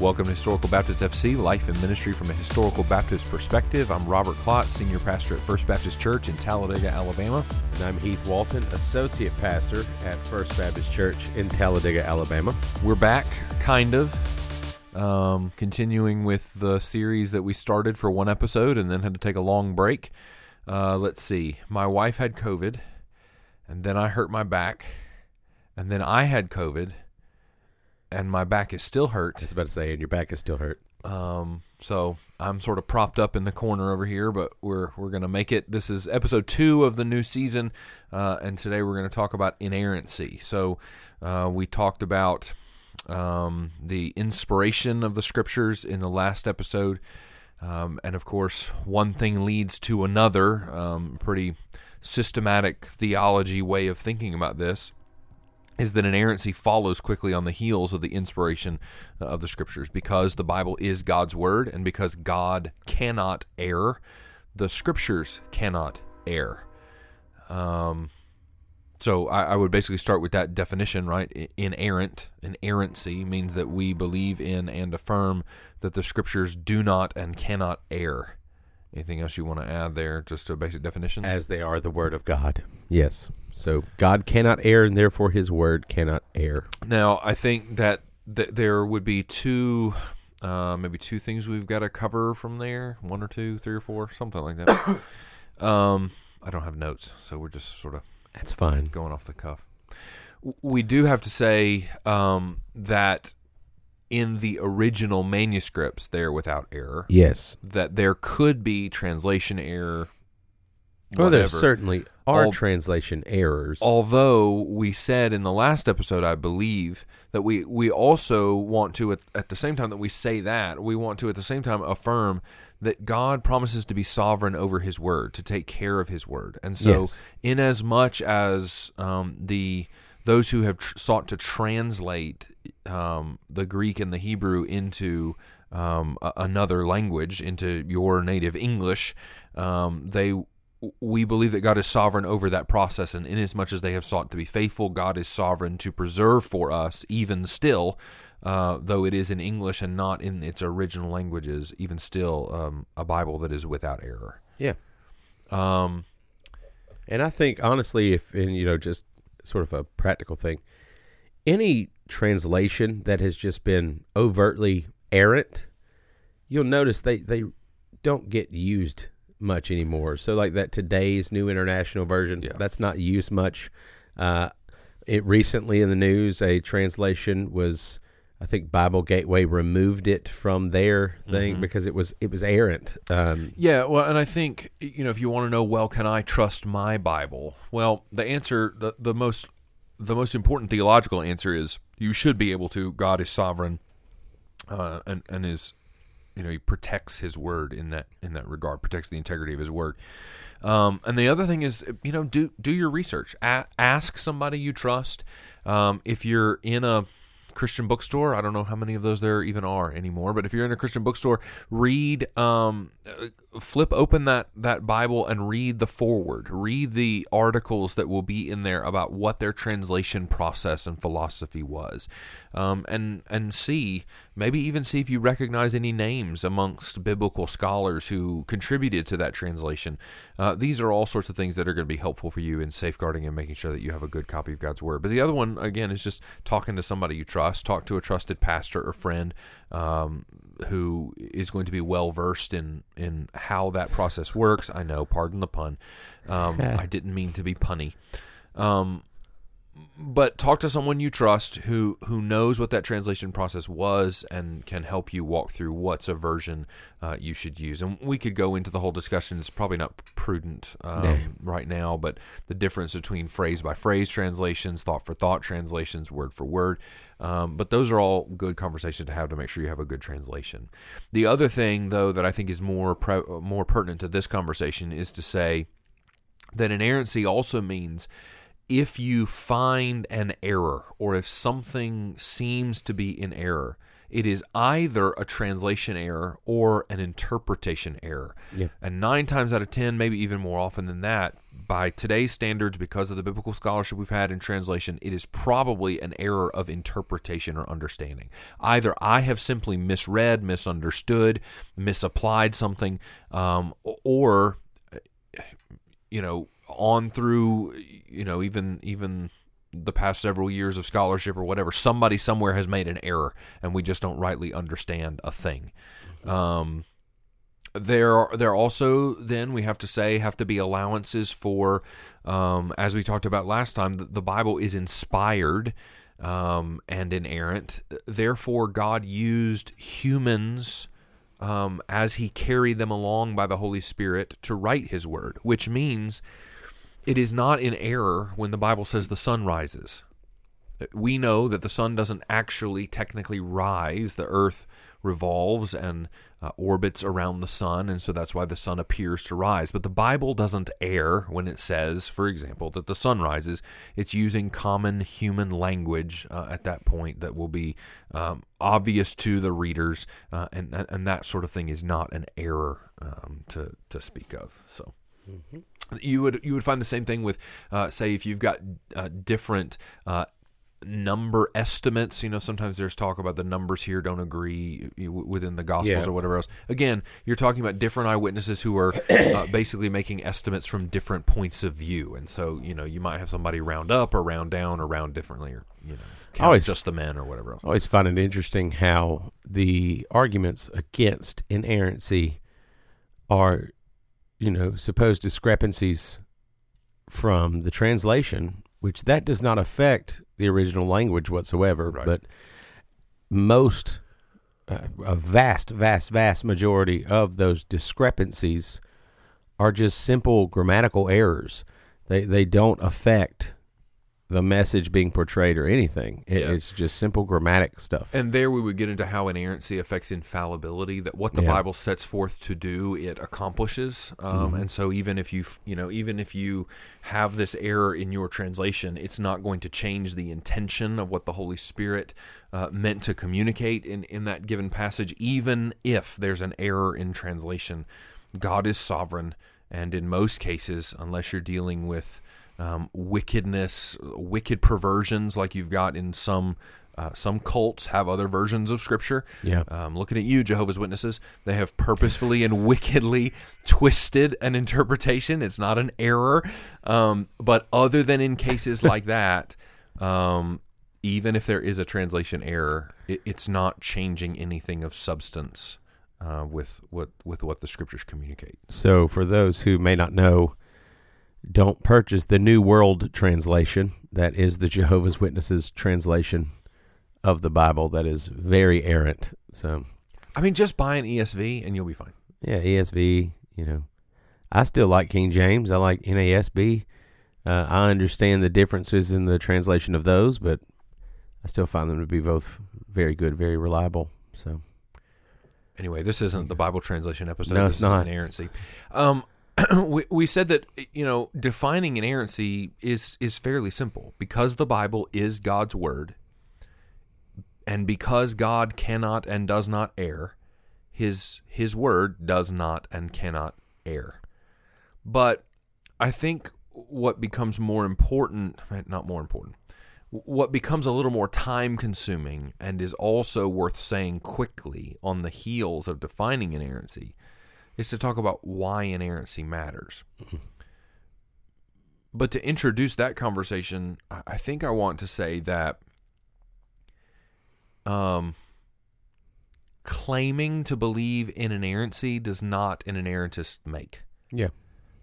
Welcome to Historical Baptist FC, life and ministry from a historical Baptist perspective. I'm Robert Klotz, senior pastor at First Baptist Church in Talladega, Alabama. And I'm Heath Walton, associate pastor at First Baptist Church in Talladega, Alabama. We're back, kind of, um, continuing with the series that we started for one episode and then had to take a long break. Uh, let's see. My wife had COVID, and then I hurt my back, and then I had COVID and my back is still hurt. I was about to say, and your back is still hurt. Um, so I'm sort of propped up in the corner over here, but we're we're gonna make it. This is episode two of the new season, uh, and today we're gonna talk about inerrancy. So uh, we talked about um, the inspiration of the scriptures in the last episode, um, and of course, one thing leads to another. Um, pretty systematic theology way of thinking about this is that inerrancy follows quickly on the heels of the inspiration uh, of the scriptures because the Bible is God's word and because God cannot err, the scriptures cannot err. Um, so I, I would basically start with that definition, right? Inerrant, inerrancy means that we believe in and affirm that the scriptures do not and cannot err. Anything else you want to add there? Just a basic definition? As they are the word of God. Yes. So God cannot err, and therefore His word cannot err. Now, I think that th- there would be two, uh, maybe two things we've got to cover from there. One or two, three or four, something like that. um, I don't have notes, so we're just sort of that's fine going off the cuff. We do have to say um, that in the original manuscripts there without error. Yes. That there could be translation error. Well, there certainly are Al- translation errors. Although we said in the last episode, I believe, that we, we also want to, at, at the same time that we say that, we want to at the same time affirm that God promises to be sovereign over His word, to take care of His word. And so, yes. in as much as um, the those who have tr- sought to translate um, the Greek and the Hebrew into um, a- another language, into your native English, um, they we believe that God is sovereign over that process, and inasmuch as they have sought to be faithful, God is sovereign to preserve for us, even still, uh, though it is in English and not in its original languages, even still, um, a Bible that is without error. Yeah. Um, and I think honestly, if and you know, just sort of a practical thing, any translation that has just been overtly errant, you'll notice they they don't get used much anymore. So like that today's new international version, yeah. that's not used much. Uh, it recently in the news, a translation was, I think Bible Gateway removed it from their thing mm-hmm. because it was it was errant. Um, yeah, well, and I think you know if you want to know, well, can I trust my Bible? Well, the answer, the the most the most important theological answer is you should be able to. God is sovereign, uh, and and is you know he protects his word in that in that regard protects the integrity of his word um, and the other thing is you know do do your research a- ask somebody you trust um, if you're in a Christian bookstore. I don't know how many of those there even are anymore, but if you're in a Christian bookstore, read, um, flip open that that Bible and read the foreword. Read the articles that will be in there about what their translation process and philosophy was, um, and and see maybe even see if you recognize any names amongst biblical scholars who contributed to that translation. Uh, these are all sorts of things that are going to be helpful for you in safeguarding and making sure that you have a good copy of God's Word. But the other one, again, is just talking to somebody you trust. Talk to a trusted pastor or friend um, who is going to be well versed in in how that process works. I know, pardon the pun. Um, I didn't mean to be punny. Um, but talk to someone you trust who who knows what that translation process was and can help you walk through what's a version uh, you should use. And we could go into the whole discussion. It's probably not prudent um, right now, but the difference between phrase by phrase translations, thought for thought translations, word for word. Um, but those are all good conversations to have to make sure you have a good translation. The other thing, though, that I think is more pre- more pertinent to this conversation is to say that inerrancy also means if you find an error or if something seems to be in error, it is either a translation error or an interpretation error. Yeah. And nine times out of ten, maybe even more often than that, by today's standards, because of the biblical scholarship we've had in translation, it is probably an error of interpretation or understanding. Either I have simply misread, misunderstood, misapplied something, um, or you know, on through you know even even the past several years of scholarship or whatever, somebody somewhere has made an error, and we just don't rightly understand a thing. Um, there there also then we have to say have to be allowances for um, as we talked about last time the, the bible is inspired um, and inerrant. Therefore god used humans um, as he carried them along by the holy spirit to write his word which means it is not in error when the bible says the sun rises we know that the sun doesn't actually technically rise the earth revolves and uh, orbits around the sun, and so that's why the sun appears to rise. But the Bible doesn't err when it says, for example, that the sun rises. It's using common human language uh, at that point that will be um, obvious to the readers, uh, and and that sort of thing is not an error um, to to speak of. So. Mm-hmm. You would you would find the same thing with, uh, say, if you've got uh, different uh, number estimates. You know, sometimes there's talk about the numbers here don't agree within the Gospels yeah. or whatever else. Again, you're talking about different eyewitnesses who are uh, basically making estimates from different points of view, and so you know you might have somebody round up or round down or round differently, or you know. Count always just the men or whatever else. I always find it interesting how the arguments against inerrancy are, you know, supposed discrepancies from the translation, which that does not affect the original language whatsoever. Right. But most, uh, a vast, vast, vast majority of those discrepancies are just simple grammatical errors. They they don't affect the message being portrayed or anything. It, yeah. It's just simple grammatic stuff. And there we would get into how inerrancy affects infallibility. That what the yeah. Bible sets forth to do, it accomplishes. Um, mm-hmm. And so even if you you know even if you have this error in your translation, it's not going to change the intention of what the Holy Spirit uh, meant to communicate in in that given passage. Even if there's an error in translation, God is sovereign, and in most cases, unless you're dealing with um, wickedness, wicked perversions, like you've got in some uh, some cults have other versions of scripture. Yeah. Um, looking at you, Jehovah's Witnesses, they have purposefully and wickedly twisted an interpretation. It's not an error. Um, but other than in cases like that, um, even if there is a translation error, it, it's not changing anything of substance uh, with what with what the scriptures communicate. So, for those who may not know, don't purchase the New World Translation. That is the Jehovah's Witnesses translation of the Bible that is very errant. So, I mean, just buy an ESV and you'll be fine. Yeah, ESV. You know, I still like King James. I like NASB. Uh, I understand the differences in the translation of those, but I still find them to be both very good, very reliable. So, anyway, this isn't the Bible translation episode. No, this it's not. Inerrancy. Um, we, we said that you know defining inerrancy is is fairly simple because the Bible is God's word, and because God cannot and does not err, his his word does not and cannot err. But I think what becomes more important, eh, not more important, what becomes a little more time consuming and is also worth saying quickly on the heels of defining inerrancy is to talk about why inerrancy matters. Mm-hmm. But to introduce that conversation, I think I want to say that um, claiming to believe in inerrancy does not an inerrantist make. Yeah.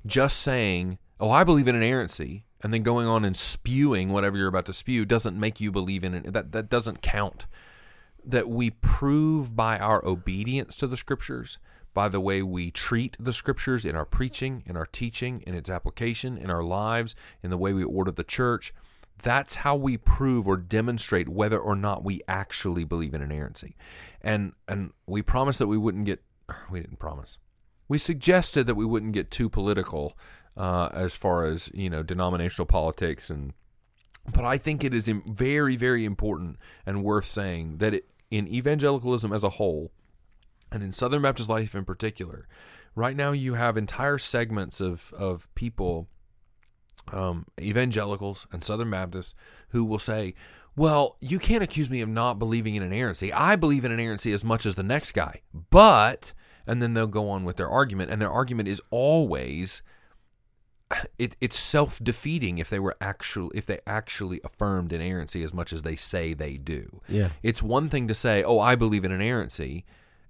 Just saying, oh, I believe in inerrancy, and then going on and spewing whatever you're about to spew doesn't make you believe in it. That, that doesn't count. That we prove by our obedience to the scriptures by the way we treat the scriptures in our preaching, in our teaching, in its application, in our lives, in the way we order the church. That's how we prove or demonstrate whether or not we actually believe in inerrancy. And and we promised that we wouldn't get we didn't promise. We suggested that we wouldn't get too political uh, as far as you know denominational politics and but I think it is very very important and worth saying that it, in evangelicalism as a whole and in Southern Baptist life in particular, right now you have entire segments of, of people um, evangelicals and Southern Baptists who will say, "Well, you can't accuse me of not believing in inerrancy. I believe in inerrancy as much as the next guy." But, and then they'll go on with their argument, and their argument is always it, it's self defeating if they were actually if they actually affirmed inerrancy as much as they say they do. Yeah. It's one thing to say, "Oh, I believe in inerrancy,"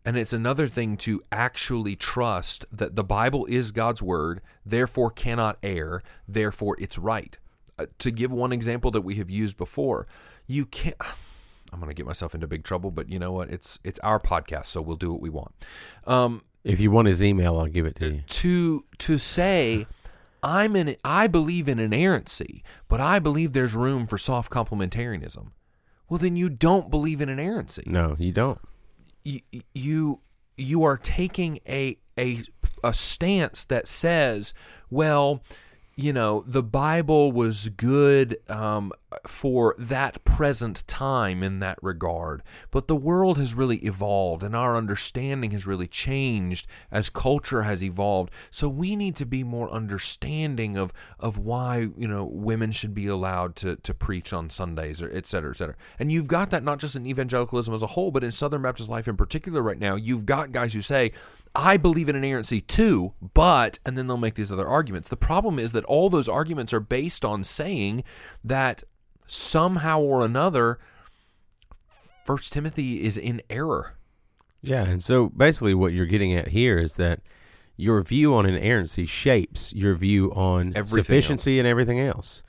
and it's another thing to actually trust that the Bible is God's word, therefore cannot err, therefore it's right. Uh, to give one example that we have used before, you can't. I'm going to get myself into big trouble, but you know what? It's it's our podcast, so we'll do what we want. Um, If you want his email, I'll give it to you. to to say I'm in I believe in inerrancy, but I believe there's room for soft complementarianism. Well, then you don't believe in inerrancy. No, you don't. You you are taking a a a stance that says, well, you know, the Bible was good um, for that present time in that regard, but the world has really evolved and our understanding has really changed as culture has evolved. So we need to be more understanding of of why you know women should be allowed to to preach on Sundays or et cetera, et cetera. And you've got that not just in evangelicalism as a whole, but in Southern Baptist life in particular right now. You've got guys who say, I believe in inerrancy too, but, and then they'll make these other arguments. The problem is that all those arguments are based on saying that somehow or another, First Timothy is in error. Yeah, and so basically what you're getting at here is that your view on inerrancy shapes your view on Everything sufficiency and everything else.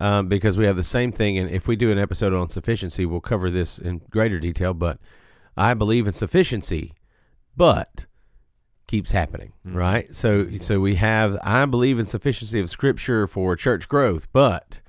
Um, because we have the same thing, and if we do an episode on sufficiency, we'll cover this in greater detail. But I believe in sufficiency, but keeps happening, right? So, so we have I believe in sufficiency of Scripture for church growth, but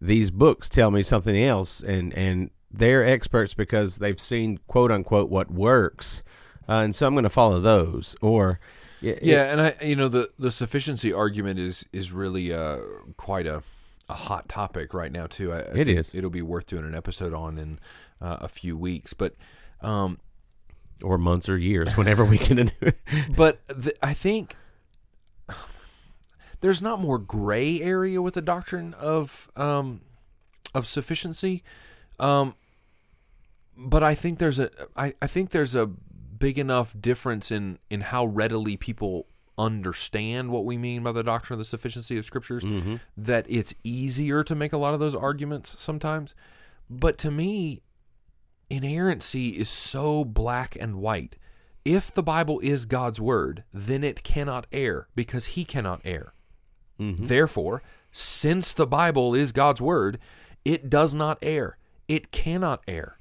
these books tell me something else, and and they're experts because they've seen quote unquote what works, uh, and so I'm going to follow those. Or yeah, Yeah, and I, you know, the the sufficiency argument is is really uh, quite a a hot topic right now too. I, I it is. It'll be worth doing an episode on in uh, a few weeks, but. Um, or months or years, whenever we can. Do it. But the, I think there's not more gray area with the doctrine of um, of sufficiency, um, but I think there's a I, I think there's a big enough difference in in how readily people understand what we mean by the doctrine of the sufficiency of scriptures that it's easier to make a lot of those arguments sometimes. But to me, inerrancy is so black and white. If the Bible is God's word, then it cannot err because he cannot err. Mm-hmm. Therefore, since the Bible is God's word, it does not err. It cannot err.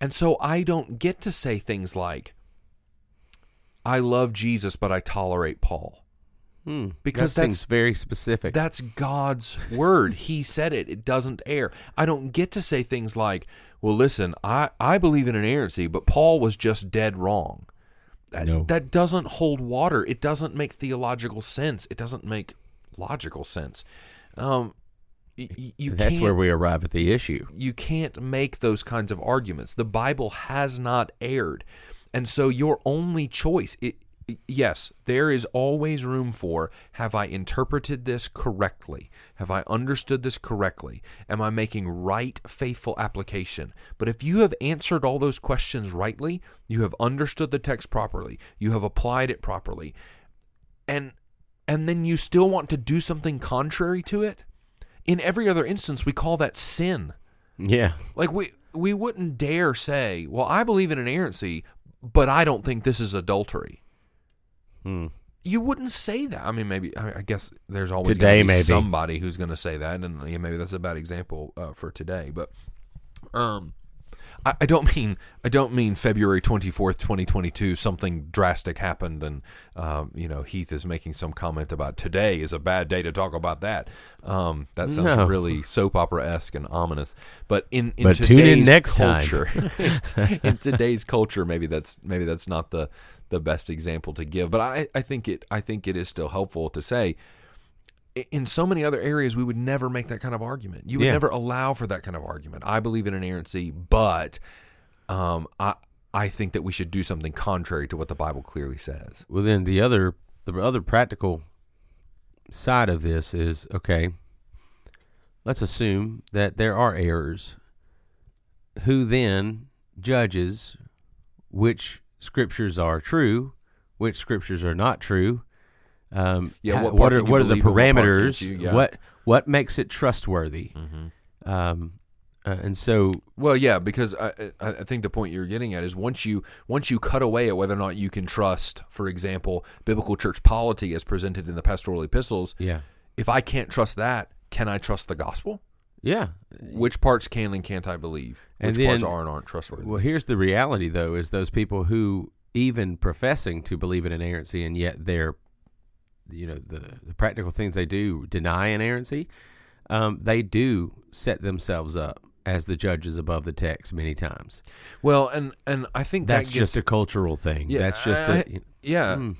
And so I don't get to say things like, I love Jesus, but I tolerate Paul. Hmm. Because that that's very specific. that's God's word. He said it. It doesn't err. I don't get to say things like, well, listen, I, I believe in inerrancy, but Paul was just dead wrong. That, No. that doesn't hold water. It doesn't make theological sense. It doesn't make logical sense. Um, y- y- you That's where we arrive at the issue. you can't make those kinds of arguments. The Bible has not erred. And so your only choice, it, yes, there is always room for have I interpreted this correctly? Have I understood this correctly? Am I making right, faithful application? But if you have answered all those questions rightly, you have understood the text properly, you have applied it properly, and and then you still want to do something contrary to it, in every other instance we call that sin. Yeah. Like we we wouldn't dare say, "Well, I believe in inerrancy, but I don't think this is adultery." Hmm. You wouldn't say that. I mean, maybe I I guess there's always Today, be maybe. somebody who's going to say that, and yeah, maybe that's a bad example uh, for today. But um, I, I don't mean I don't mean February twenty fourth, twenty twenty two. Something drastic happened, and um, you know Heath is making some comment about today is a bad day to talk about that. Um, that sounds No. really soap opera esque and ominous. But in, in But tune in today's time. culture, in today's culture, maybe that's maybe that's not the the best example to give. But I, I think it I think it is still helpful to say in so many other areas we would never make that kind of argument. You would Yeah. never allow for that kind of argument. I believe in inerrancy, but um, I I think that we should do something contrary to what the Bible clearly says. Well, then the other the other practical side of this is okay. Let's assume that there are errors. Who then judges which scriptures are true, which scriptures are not true? Um, Yeah, what what, are what are the parameters? you? Yeah. What what makes it trustworthy? Mm-hmm. Um, uh, and so Well, yeah, because I, I I think the point you're getting at is once you once you cut away at whether or not you can trust, for example, biblical church polity as presented in the pastoral epistles. yeah, If I can't trust that, can I trust the gospel? Yeah. Which parts can and can't I believe? And Which parts are and aren't trustworthy? Well, here's the reality, though: is those people who even professing to believe in inerrancy, and yet they're, you know, the the practical things they do deny inerrancy. Um, they do set themselves up as the judges above the text many times. Well, and and I think That's that gets, just a cultural thing. Yeah, That's just I- a yeah. Mm.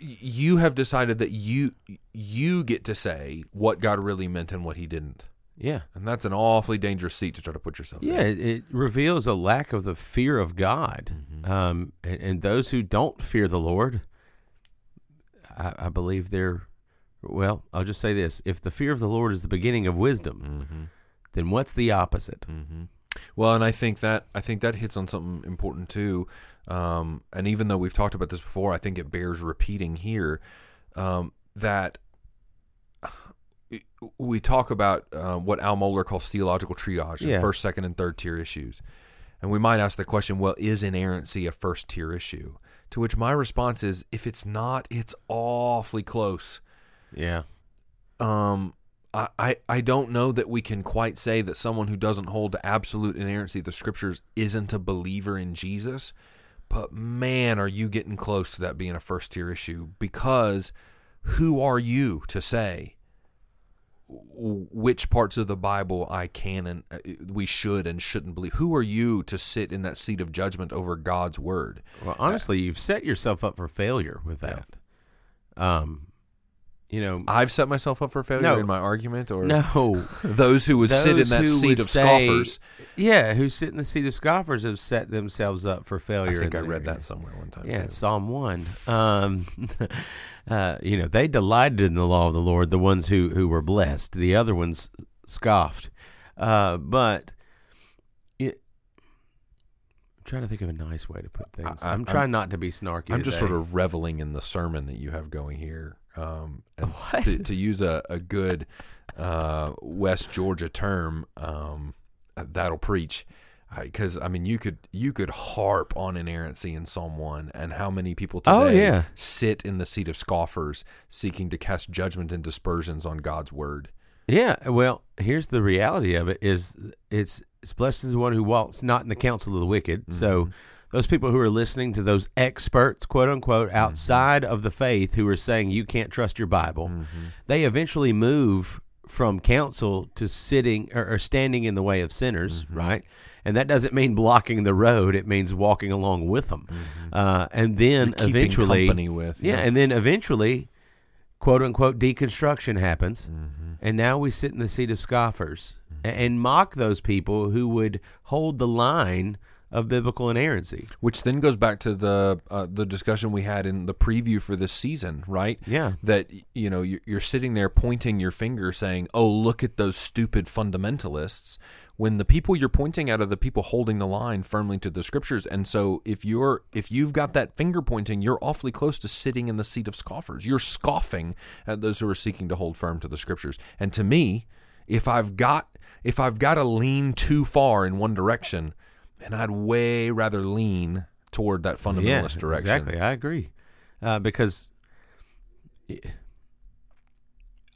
You have decided that you you get to say what God really meant and what He didn't, yeah. and that's an awfully dangerous seat to try to put yourself. in. Yeah, it, it reveals a lack of the fear of God, Mm-hmm. um, and, and those who don't fear the Lord, I, I believe they're. Well, I'll just say this: if the fear of the Lord is the beginning of wisdom, Mm-hmm. then what's the opposite? Well, and I think that I think that hits on something important too. Um, and even though we've talked about this before, I think it bears repeating here um, that we talk about uh, what Al Mohler calls theological triage, Yeah. first, second, and third tier issues. And we might ask the question, well, is inerrancy a first tier issue? To which my response is, if it's not, it's awfully close Yeah, um, I, I, I don't know that we can quite say that someone who doesn't hold to absolute inerrancy of the scriptures isn't a believer in Jesus. But man, are you getting close to that being a first tier issue? Because who are you to say which parts of the Bible I can and uh, we should and shouldn't believe? Who are you to sit in that seat of judgment over God's word? well, honestly, you've set yourself up for failure with that. Um, you know, I've set myself up for failure No. in my argument, or no, those who would sit in Those that seat of say- scoffers. yeah, who sit in the seat of scoffers have set themselves up for failure. I think I read area. that somewhere one time. Yeah. Psalm one. Um, uh, you know, they delighted in the law of the Lord, the ones who who were blessed. The other ones scoffed. Uh, but trying to think of a nice way to put things. I- am I'm- trying not to be snarky. I'm just today. sort of reveling in the sermon that you have going here. Um? To, to use a, a good uh, West Georgia term, um, that'll preach. Because I mean, you could you could harp on inerrancy in Psalm one, and how many people today Oh, yeah. sit in the seat of scoffers, seeking to cast judgment and dispersions on God's word. Yeah, well, here's the reality of it: is it's it's blessed is the one who walks not in the counsel of the wicked. Mm-hmm. So those people who are listening to those experts, quote unquote, Mm-hmm. outside of the faith, who are saying you can't trust your Bible, Mm-hmm. they eventually move from counsel to sitting or, or standing in the way of sinners, Mm-hmm. right? And that doesn't mean blocking the road; it means walking along with them. Uh, and then Mm-hmm. Eventually, with yeah, and then eventually, quote unquote, deconstruction happens, Mm-hmm. and now we sit in the seat of scoffers and mock those people who would hold the line of biblical inerrancy. Which then goes back to the uh, the discussion we had in the preview for this season, right? Yeah. That you know you're you're sitting there pointing your finger, saying, "Oh, look at those stupid fundamentalists." When the people you're pointing at are the people holding the line firmly to the scriptures, and so if you're if you've got that finger pointing, you're awfully close to sitting in the seat of scoffers. You're scoffing at those who are seeking to hold firm to the scriptures. And to me, if I've got if I've got to lean too far in one direction, and I'd way rather lean toward that fundamentalist direction. Exactly, I agree. Uh, because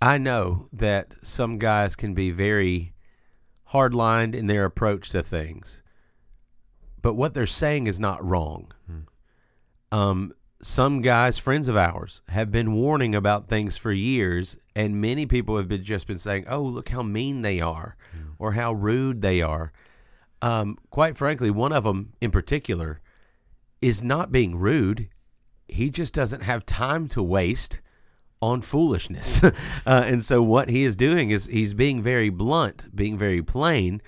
I know that some guys can be very hard-lined in their approach to things, but what they're saying is not wrong. Um, some guys, friends of ours, have been warning about things for years, and many people have been just been saying, "Oh, look how mean they are, or how rude they are." Um, quite frankly, one of them in particular is not being rude. He just doesn't have time to waste on foolishness. uh, and so what he is doing is he's being very blunt, being very plain,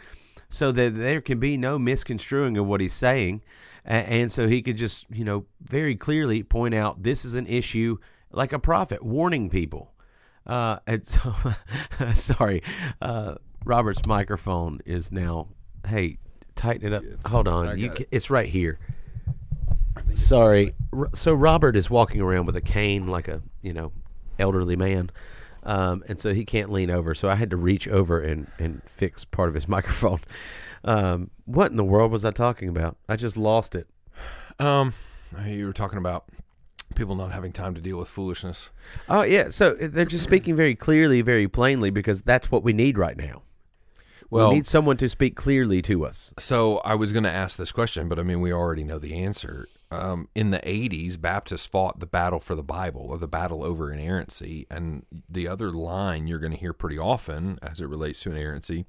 so that there can be no misconstruing of what he's saying. And so he could just, you know, very clearly point out this is an issue like a prophet warning people. Uh, and so, sorry, uh, Robert's microphone is now. Hey, tighten it up. Hold on, you. ca- It's right here. Sorry. So Robert is walking around with a cane, like a you know elderly man, um, and so he can't lean over. So I had to reach over and and fix part of his microphone. Um, what in the world was I talking about? I just lost it. Um, you were talking about people not having time to deal with foolishness. Oh yeah, so they're just speaking very clearly, very plainly, because that's what we need right now. Well- we need someone to speak clearly to us. So I was going to ask this question, but I mean, we already know the answer. Um, in the 80s, Baptists fought the battle for the Bible or the battle over inerrancy. And the other line you're going to hear pretty often as it relates to inerrancy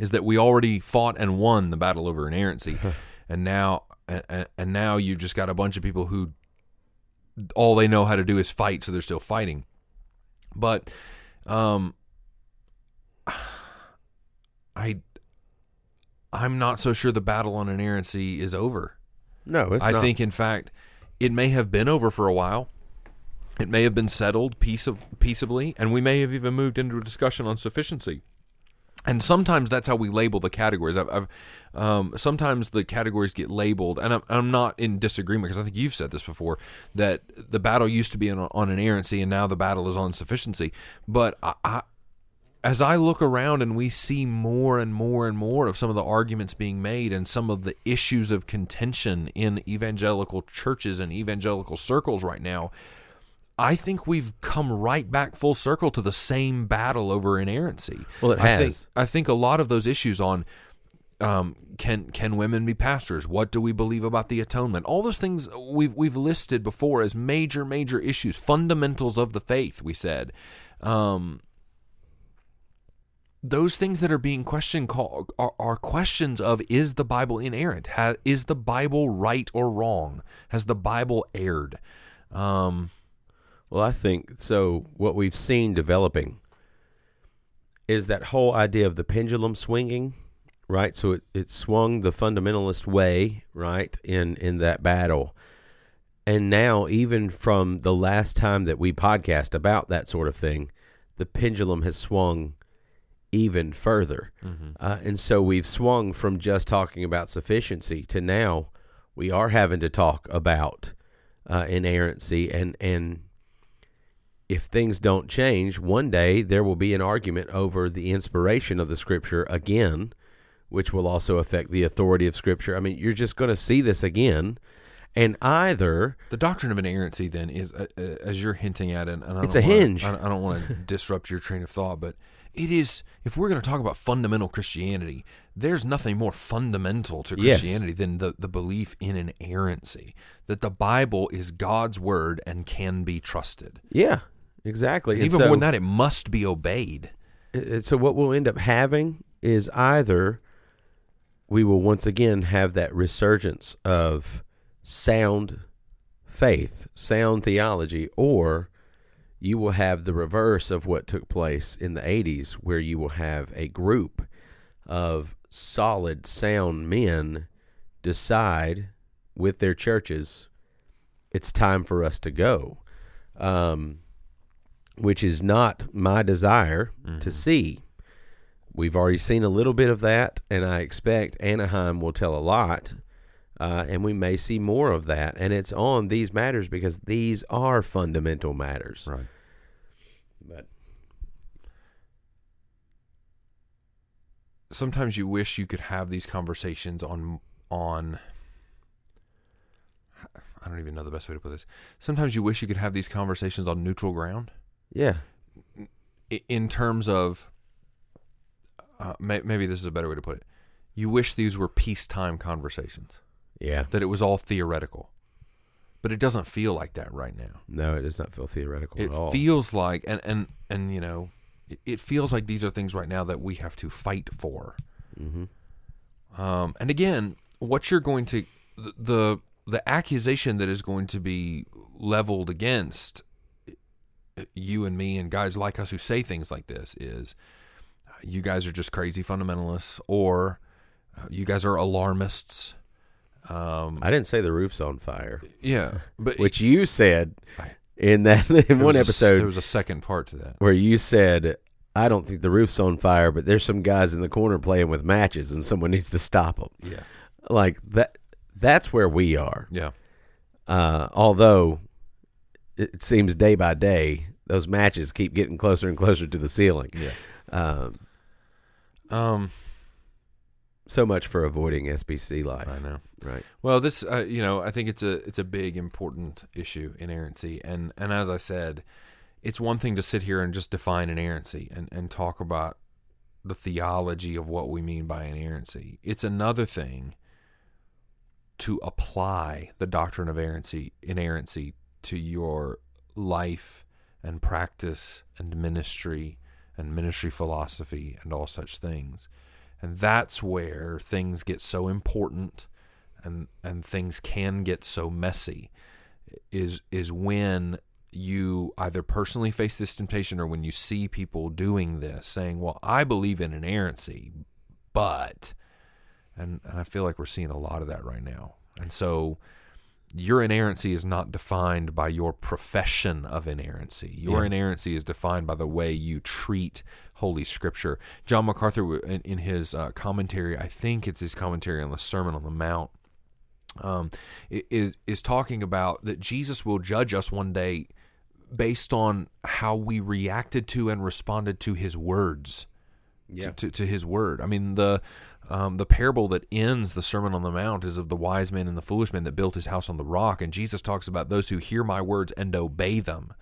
is that we already fought and won the battle over inerrancy. and now and, and now you've just got a bunch of people who all they know how to do is fight, so they're still fighting. But um, I I'm not so sure the battle on inerrancy is over. No, it's I not. think, in fact, it may have been over for a while. It may have been settled peace of, peaceably, and we may have even moved into a discussion on sufficiency. And sometimes that's how we label the categories. I've, I've um, sometimes the categories get labeled, and I'm, I'm not in disagreement because I think you've said this before that the battle used to be on, on inerrancy, and now the battle is on sufficiency. But I, I, as I look around and we see more and more and more of some of the arguments being made and some of the issues of contention in evangelical churches and evangelical circles right now, I think we've come right back full circle to the same battle over inerrancy. Well, it I think, has. I think a lot of those issues on um, can can women be pastors? What do we believe about the atonement? All those things we've we've listed before as major major issues, fundamentals of the faith. We said. Um, those things that are being questioned call, are, are questions of is the Bible inerrant? Is the Bible right or wrong? Has the Bible erred? Um, Well, I think so. What we've seen developing is that whole idea of the pendulum swinging, right? So it, it swung the fundamentalist way, right, in, in that battle. And now, even from the last time that we podcast about that sort of thing, the pendulum has swung even further. Uh, and so we've swung from just talking about sufficiency to now we are having to talk about uh, inerrancy and and if things don't change, one day there will be an argument over the inspiration of the scripture again, which will also affect the authority of scripture. I mean, you're just going to see this again. And either the doctrine of inerrancy then is, uh, uh, as you're hinting at, and, and I It's don't a wanna- hinge. I, I don't want to disrupt your train of thought, but it is. If we're going to talk about fundamental Christianity, there's nothing more fundamental to Yes. Christianity than the, the belief in inerrancy, that the Bible is God's word and can be trusted. yeah, exactly. And And even so- more than that, it must be obeyed. Uh, so what we'll end up having is either we will once again have that resurgence of sound faith, sound theology, or you will have the reverse of what took place in the 80s, where you will have a group of solid, sound men decide with their churches it's time for us to go. Um, which is not my desire to see. We've already seen a little bit of that, and I expect Anaheim will tell a lot, uh, and we may see more of that. And it's on these matters because these are fundamental matters. Right. But sometimes you wish you could have these conversations on on I don't even know the best way to put this. Sometimes you wish you could have these conversations on neutral ground yeah, in terms of uh, may, maybe this is a better way to put it. You wish these were peacetime conversations, yeah, that it was all theoretical. But it doesn't feel like that right now. no, it does not feel theoretical It at all. feels like and and and you know, it, it feels like these are things right now that we have to fight for. mm-hmm. Um, and again, what you're going to the, the the accusation that is going to be leveled against you and me and guys like us who say things like this is uh, you guys are just crazy fundamentalists or uh, you guys are alarmists. Um, I didn't say the roof's on fire, yeah, but which you said in that in one was a episode there was a second part to that. where you said, "I don't think the roof's on fire, but there's some guys in the corner playing with matches, and someone needs to stop them." Yeah, Like that. That's where we are. yeah, Uh, although it seems day by day those matches keep getting closer and closer to the ceiling. yeah. Um, Um, so much for avoiding SBC life, I know. right? Well, this, uh, you know, I think it's a it's a big important issue, inerrancy, and and as I said, it's one thing to sit here and just define inerrancy and and talk about the theology of what we mean by inerrancy. It's another thing to apply the doctrine of inerrancy inerrancy to your life and practice and ministry and ministry philosophy and all such things. And that's where things get so important and and things can get so messy is is when you either personally face this temptation or when you see people doing this saying, "Well, I believe in inerrancy, but," and and I feel like we're seeing a lot of that right now. And so your inerrancy is not defined by your profession of inerrancy. Your Yeah. inerrancy is defined by the way you treat Holy Scripture. John MacArthur, in, in his uh, commentary, I think it's his commentary on the Sermon on the Mount, um, is is talking about that Jesus will judge us one day based on how we reacted to and responded to His words Yeah. to, to his word. I mean the um, the parable that ends the Sermon on the Mount is of the wise man and the foolish man that built his house on the rock, and Jesus talks about those who hear my words and obey them.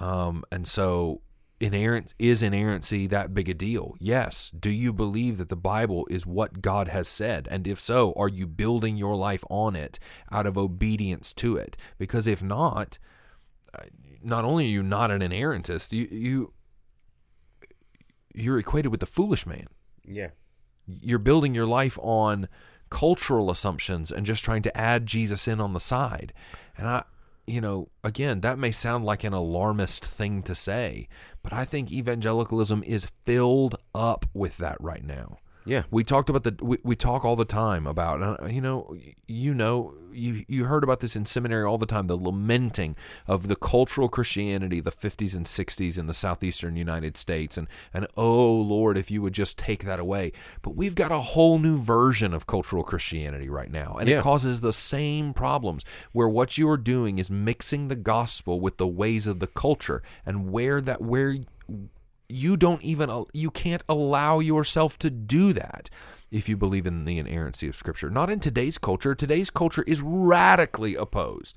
Um, and so, inerrant is inerrancy that big a deal? Yes. Do you believe that the Bible is what God has said? And if so, are you building your life on it out of obedience to it? Because if not, uh, not only are you not an inerrantist, you you you're equated with the foolish man. Yeah. You're building your life on cultural assumptions and just trying to add Jesus in on the side. And I, you know, again, that may sound like an alarmist thing to say, but I think evangelicalism is filled up with that right now. Yeah. We talked about the we, we talk all the time about you know you know you you heard about this in seminary all the time the lamenting of the cultural Christianity the 50s and 60s in the southeastern United States and and oh lord if you would just take that away but we've got a whole new version of cultural Christianity right now and Yeah. it causes the same problems where what you are doing is mixing the gospel with the ways of the culture and where that where you don't even you can't allow yourself to do that if you believe in the inerrancy of scripture. Not in today's culture. Today's culture is radically opposed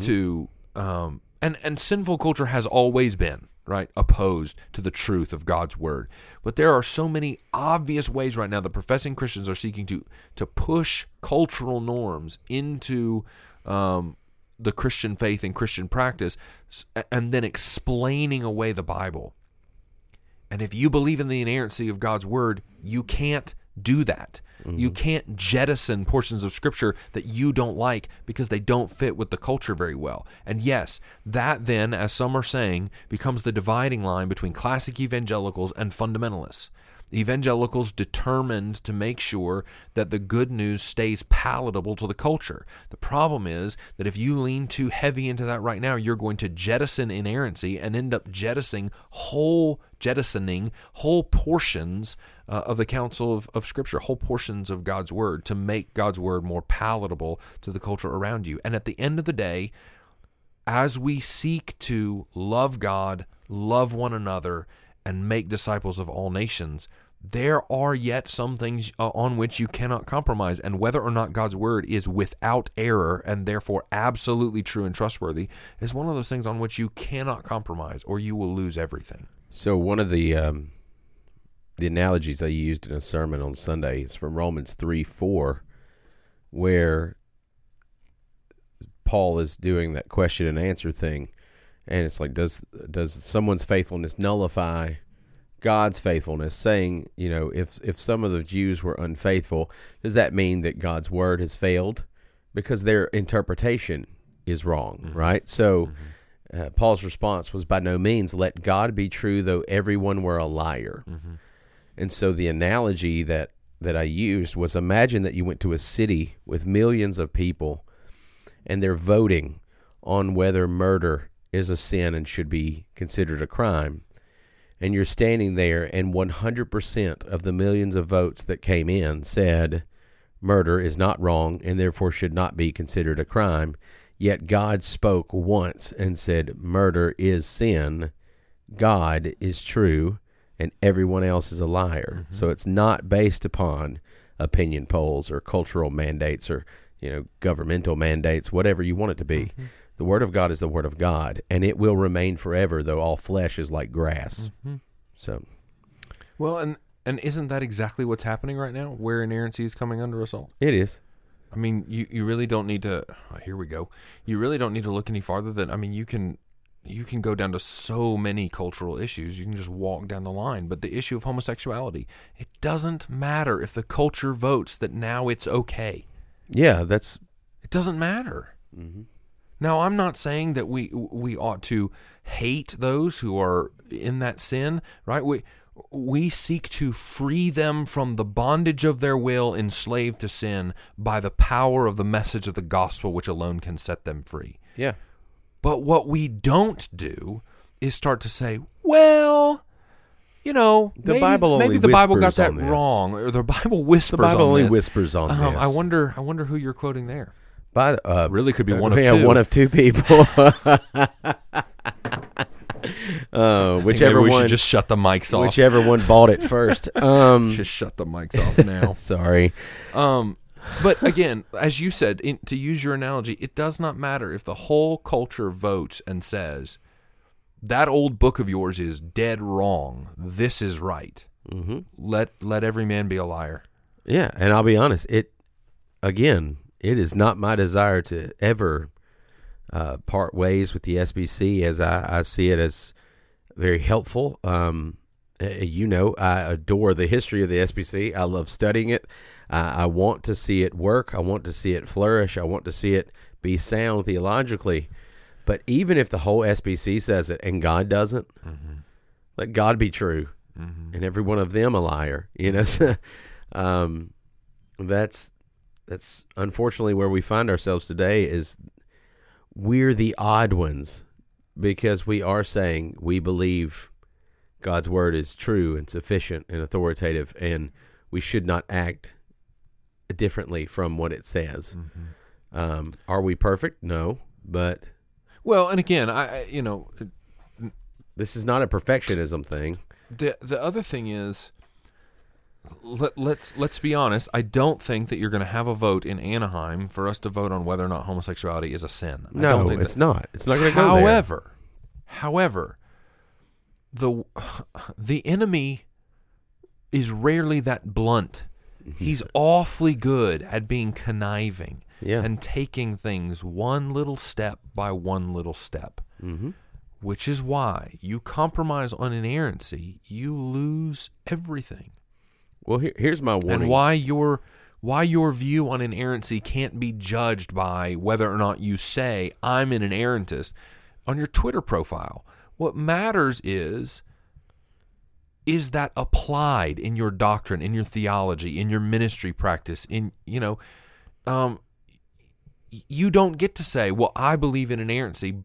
to um and and sinful culture has always been right opposed to the truth of God's word. But there are so many obvious ways right now that professing Christians are seeking to to push cultural norms into um the Christian faith and Christian practice and then explaining away the Bible and if you believe in the inerrancy of God's word, you can't do that. You mm-hmm. can't jettison portions of scripture that you don't like because they don't fit with the culture very well. And yes, that then, as some are saying, becomes the dividing line between classic evangelicals and fundamentalists. Evangelicals determined to make sure that the good news stays palatable to the culture. The problem is that if you lean too heavy into that right now, you're going to jettison inerrancy and end up jettisoning whole jettisoning whole portions uh, of the counsel of, of Scripture, whole portions of God's Word to make God's Word more palatable to the culture around you. And at the end of the day, as we seek to love God, love one another, and make disciples of all nations, there are yet some things uh, on which you cannot compromise. And whether or not God's word is without error and therefore absolutely true and trustworthy is one of those things on which you cannot compromise or you will lose everything. So one of the um, the analogies I used in a sermon on Sunday is from Romans three four, where Paul is doing that question and answer thing, and it's like does does someone's faithfulness nullify God's faithfulness? Saying you know if if some of the Jews were unfaithful, does that mean that God's word has failed because their interpretation is wrong, right? So. Uh, Paul's response was by no means. Let God be true though everyone were a liar. And so the analogy that that I used was imagine that you went to a city with millions of people and they're voting on whether murder is a sin and should be considered a crime, and you're standing there and 100% of the millions of votes that came in said murder is not wrong and therefore should not be considered a crime, yet God spoke once and said murder is sin, God is true, and everyone else is a liar. Mm-hmm. So it's not based upon opinion polls or cultural mandates or you know governmental mandates, whatever you want it to be. Mm-hmm. The word of God is the word of God, and it will remain forever, though all flesh is like grass. Mm-hmm. So Well, and and isn't that exactly what's happening right now? Where inerrancy is coming under assault. it is. I mean, you, you really don't need to. oh, here we go. You really don't need to look any farther than. I mean, you can you can go down to so many cultural issues. You can just walk down the line. But the issue of homosexuality, it doesn't matter if the culture votes that now it's okay. Yeah, that's It doesn't matter. Mm-hmm. Now, I'm not saying that we we ought to hate those who are in that sin, right? We we seek to free them from the bondage of their will, enslaved to sin, by the power of the message of the gospel, which alone can set them free. yeah. But what we don't do is start to say, well, you know, The maybe, Bible only maybe the Bible got that wrong, or the Bible whispers. The Bible on only this. whispers on Um, this. I wonder. I wonder who you're quoting there. By the- uh, Really could be one of yeah, two. one of two people. uh, whichever one, should just shut the mics off. whichever one bought it first. Um, just shut the mics off now. sorry. um, but again, as you said, in, to use your analogy, it does not matter if the whole culture votes and says that old book of yours is dead wrong. This is right. hmm Let let every man be a liar. Yeah, and I'll be honest. It again, it is not my desire to ever uh, part ways with the SBC, as I, I see it as very helpful. Um, uh, you know, I adore the history of the SBC. I love studying it. I, I want to see it work. I want to see it flourish. I want to see it be sound theologically. But even if the whole SBC says it and God doesn't, let God be true and every one of them a liar. You know, So, um, that's that's unfortunately where we find ourselves today. Is we're the odd ones because we are saying we believe God's word is true and sufficient and authoritative, and we should not act differently from what it says. Um, are we perfect? No, but Well, and again, I I- you know this is not a perfectionism thing. the the other thing is let, let's let's be honest. I don't think that you're going to have a vote in Anaheim for us to vote on whether or not homosexuality is a sin. I don't No, think it's that- not. It's not going to go there. However, however, the the enemy is rarely that blunt. He's awfully good at being conniving Yeah. and taking things one little step by one little step. Mm-hmm. Which is why you compromise on inerrancy, you lose everything. Well, here, here's my warning. And why your why your view on inerrancy can't be judged by whether or not you say I'm an inerrantist on your Twitter profile. What matters is is that applied in your doctrine, in your theology, in your ministry practice, in you know, um, you don't get to say, "Well, I believe in inerrancy,"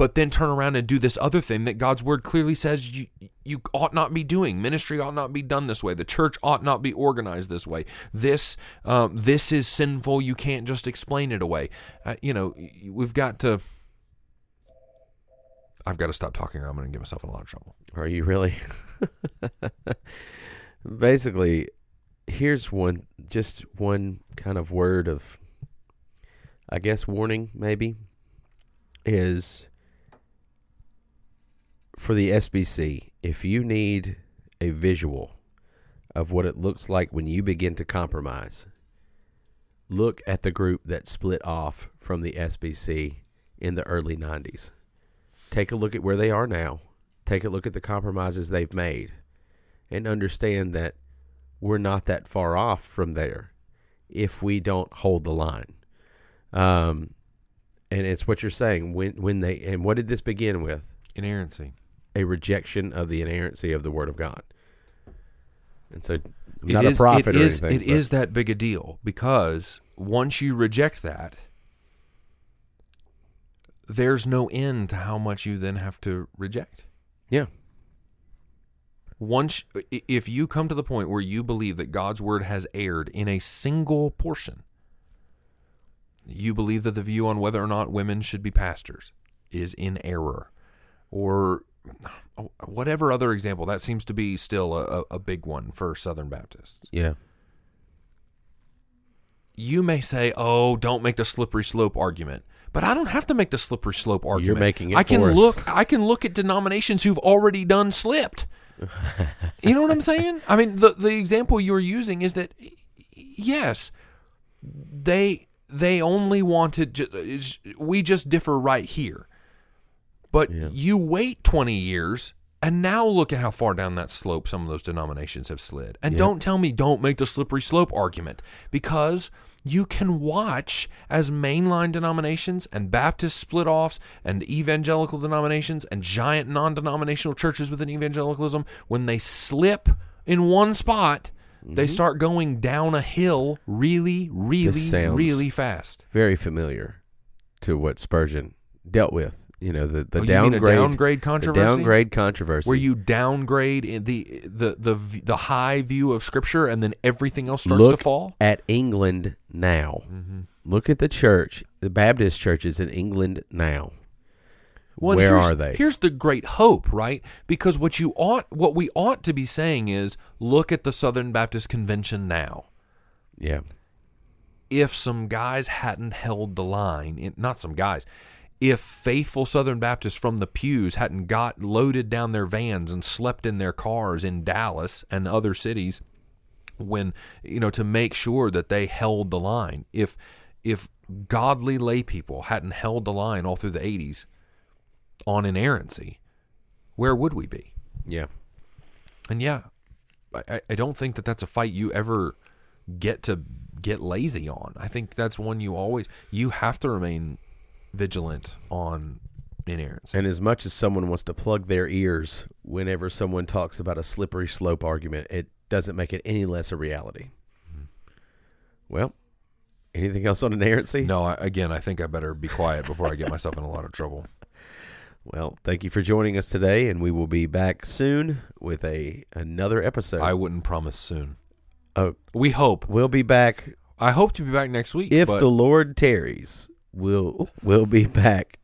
but then turn around and do this other thing that God's word clearly says you you ought not be doing. Ministry ought not be done this way. The church ought not be organized this way. This um, this is sinful. You can't just explain it away. Uh, you know, we've got to. I've got to stop talking, or I'm going to get myself in a lot of trouble. Are you really? Basically, here's one, just one kind of word of, I guess, warning, maybe, is for the SBC, if you need a visual of what it looks like when you begin to compromise, look at the group that split off from the SBC in the early 90s. Take a look at where they are now take a look at the compromises they've made and understand that we're not that far off from there if we don't hold the line. Um, and it's what you're saying when when they and what did this begin with? Inerrancy. A rejection of the inerrancy of the Word of God. And so, I'm not is- a prophet or is- anything. It is that big a deal because once you reject that, there's no end to how much you then have to reject. Yeah. Once, if you come to the point where you believe that God's word has erred in a single portion, you believe that the view on whether or not women should be pastors is in error, or Oh, whatever other example, that seems to be still a, a- big one for Southern Baptists. Yeah. You may say, "Oh, don't make the slippery slope argument." But I don't have to make the slippery slope argument. You're making it I can for us. look. I can look at denominations who've already done slipped. you know what I'm saying? I mean, the the example you're using is that yes, they they only wanted. We just differ right here. But Yeah. you wait 20 years, and now look at how far down that slope some of those denominations have slid. And Yep. don't tell me don't make the slippery slope argument because you can watch as mainline denominations and Baptist split offs and evangelical denominations and giant non denominational churches within evangelicalism, when they slip in one spot, they mm-hmm. start going down a hill really, really, really fast. Very familiar to what Spurgeon dealt with. You know, the, the Oh, you mean a downgrade, downgrade the controversy? downgrade controversy. where you downgrade in the the the the high view of scripture and then everything else starts look to fall at England now. Mm-hmm. Look at the church, the Baptist churches in England now. Well, Where are they? here's the great hope right because what you ought what we ought to be saying is look at the southern baptist convention now Yeah. if some guys hadn't held the line not some guys if faithful southern baptists from the pews hadn't got loaded down their vans and slept in their cars in dallas and other cities when you know to make sure that they held the line. If if godly lay people hadn't held the line all through the 80s on inerrancy where would we be? Yeah. and yeah I- I, I don't think that that's a fight you ever get to get lazy on. I think that's one you always you have to remain vigilant on inerrancy And as much as someone wants to plug their ears whenever someone talks about a slippery slope argument, it doesn't make it any less a reality. Mm-hmm. Well, anything else on inerrancy? no I, again i think i better be quiet before i get myself in a lot of trouble Well, thank you for joining us today, and we will be back soon with a another episode. i wouldn't promise soon oh, we hope we'll be back i hope to be back next week if the Lord tarries. We'll we'll be back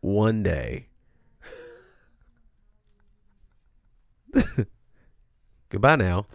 one day. Goodbye now.